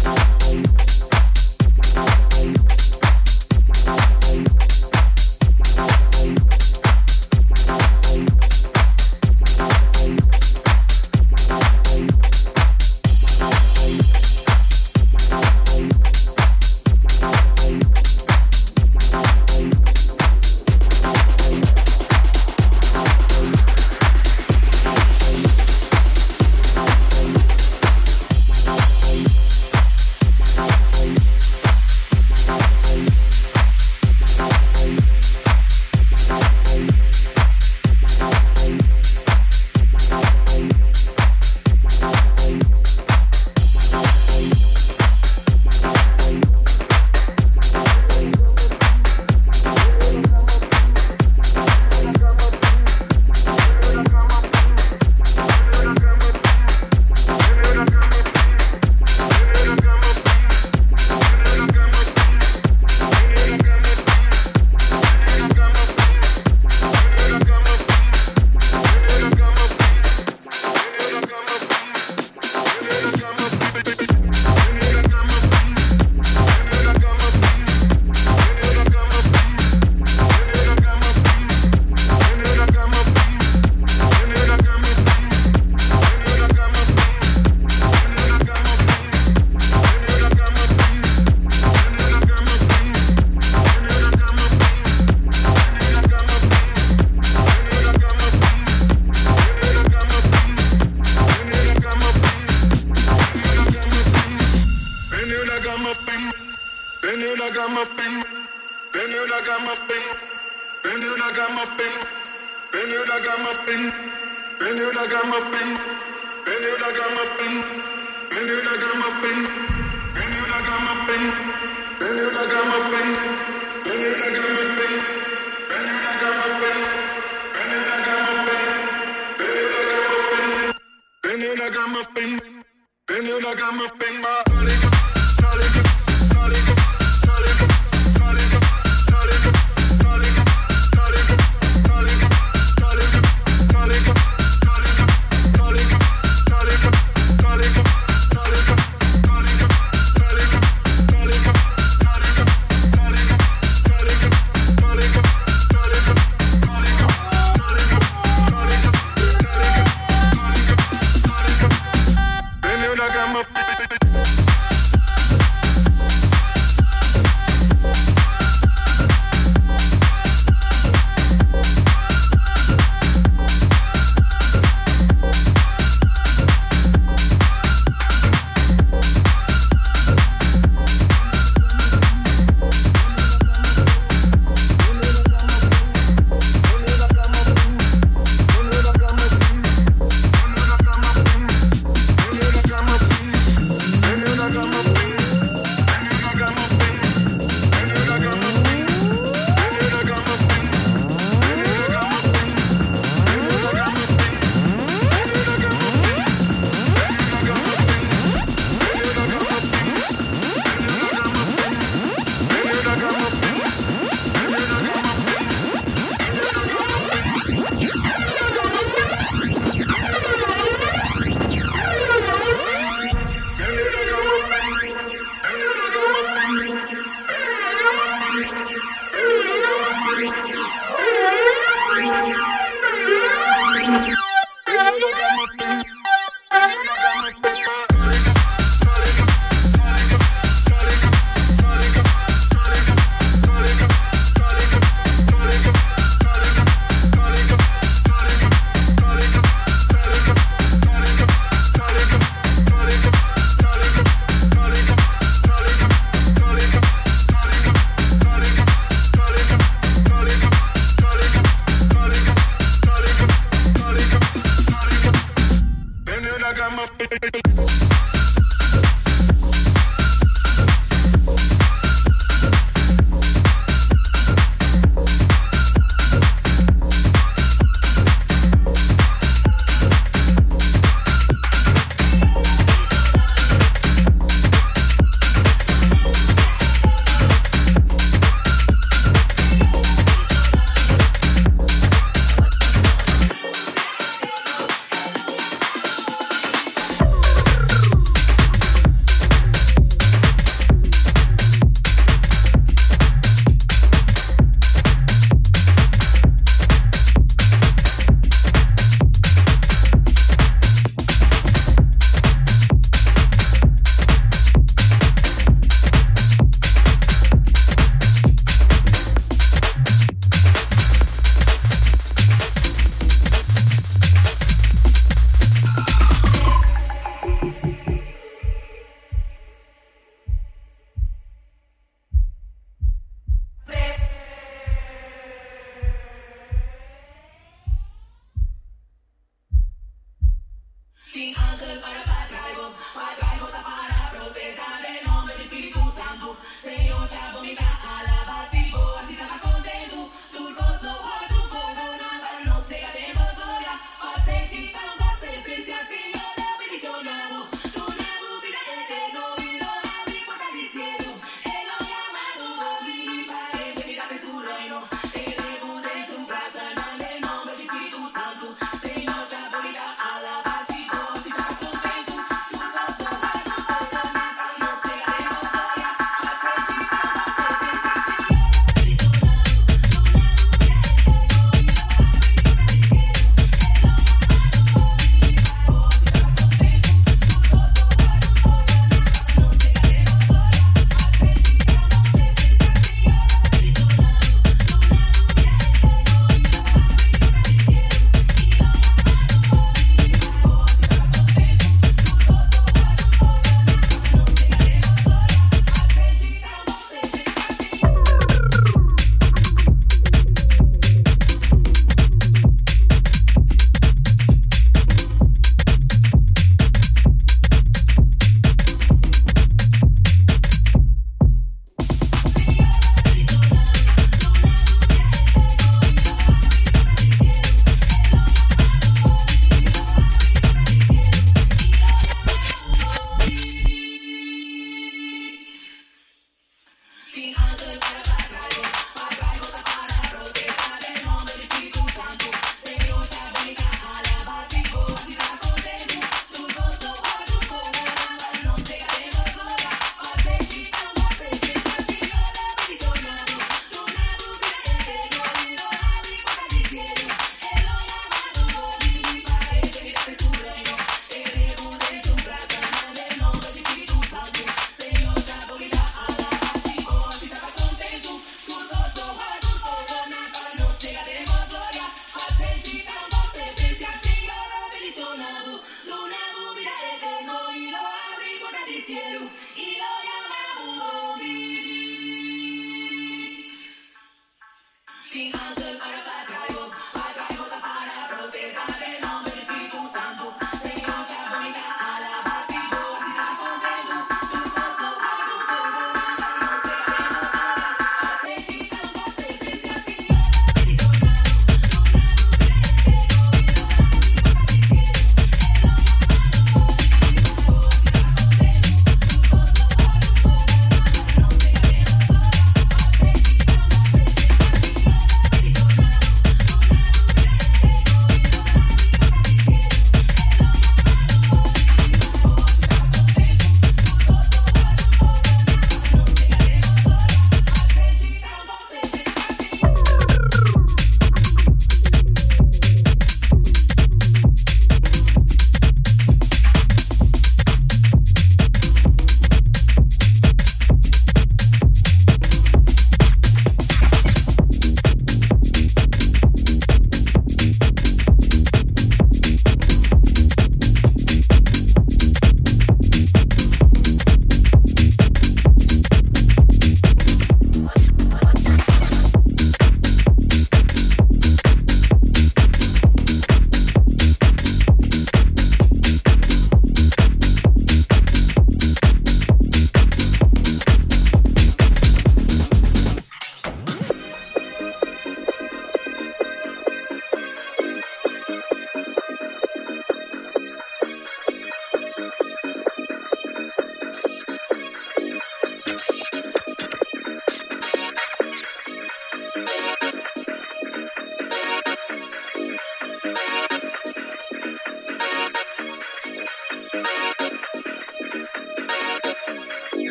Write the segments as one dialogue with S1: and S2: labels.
S1: stop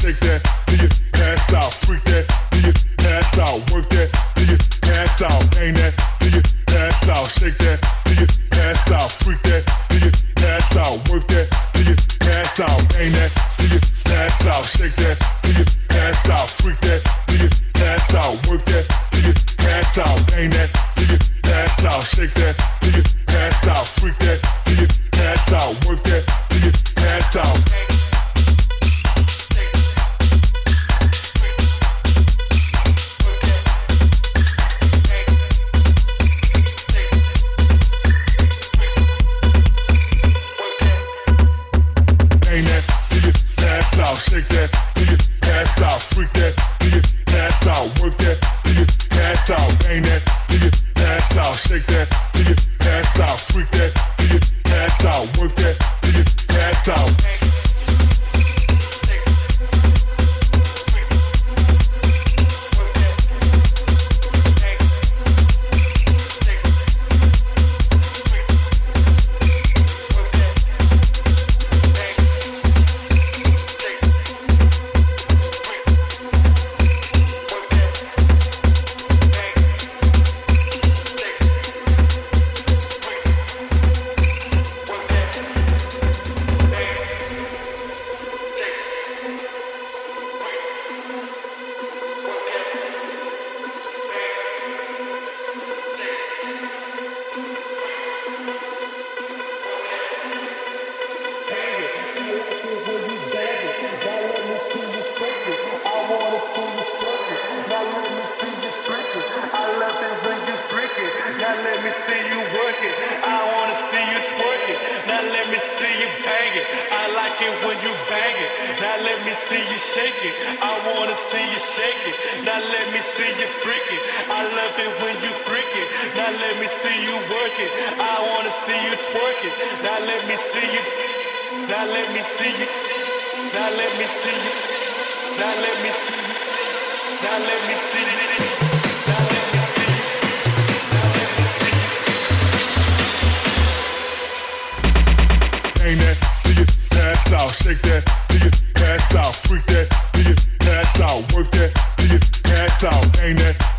S2: Take that.
S3: it when you freak it. Now let me see you work it. I wanna see you twerk it. Now let me see you. Now let me see you. Now let me see you. Now let me see you. Now let me see you.
S2: That's out, shake that, do your ass out, freak that, do your ass out, work that, do your ass out, ain't that?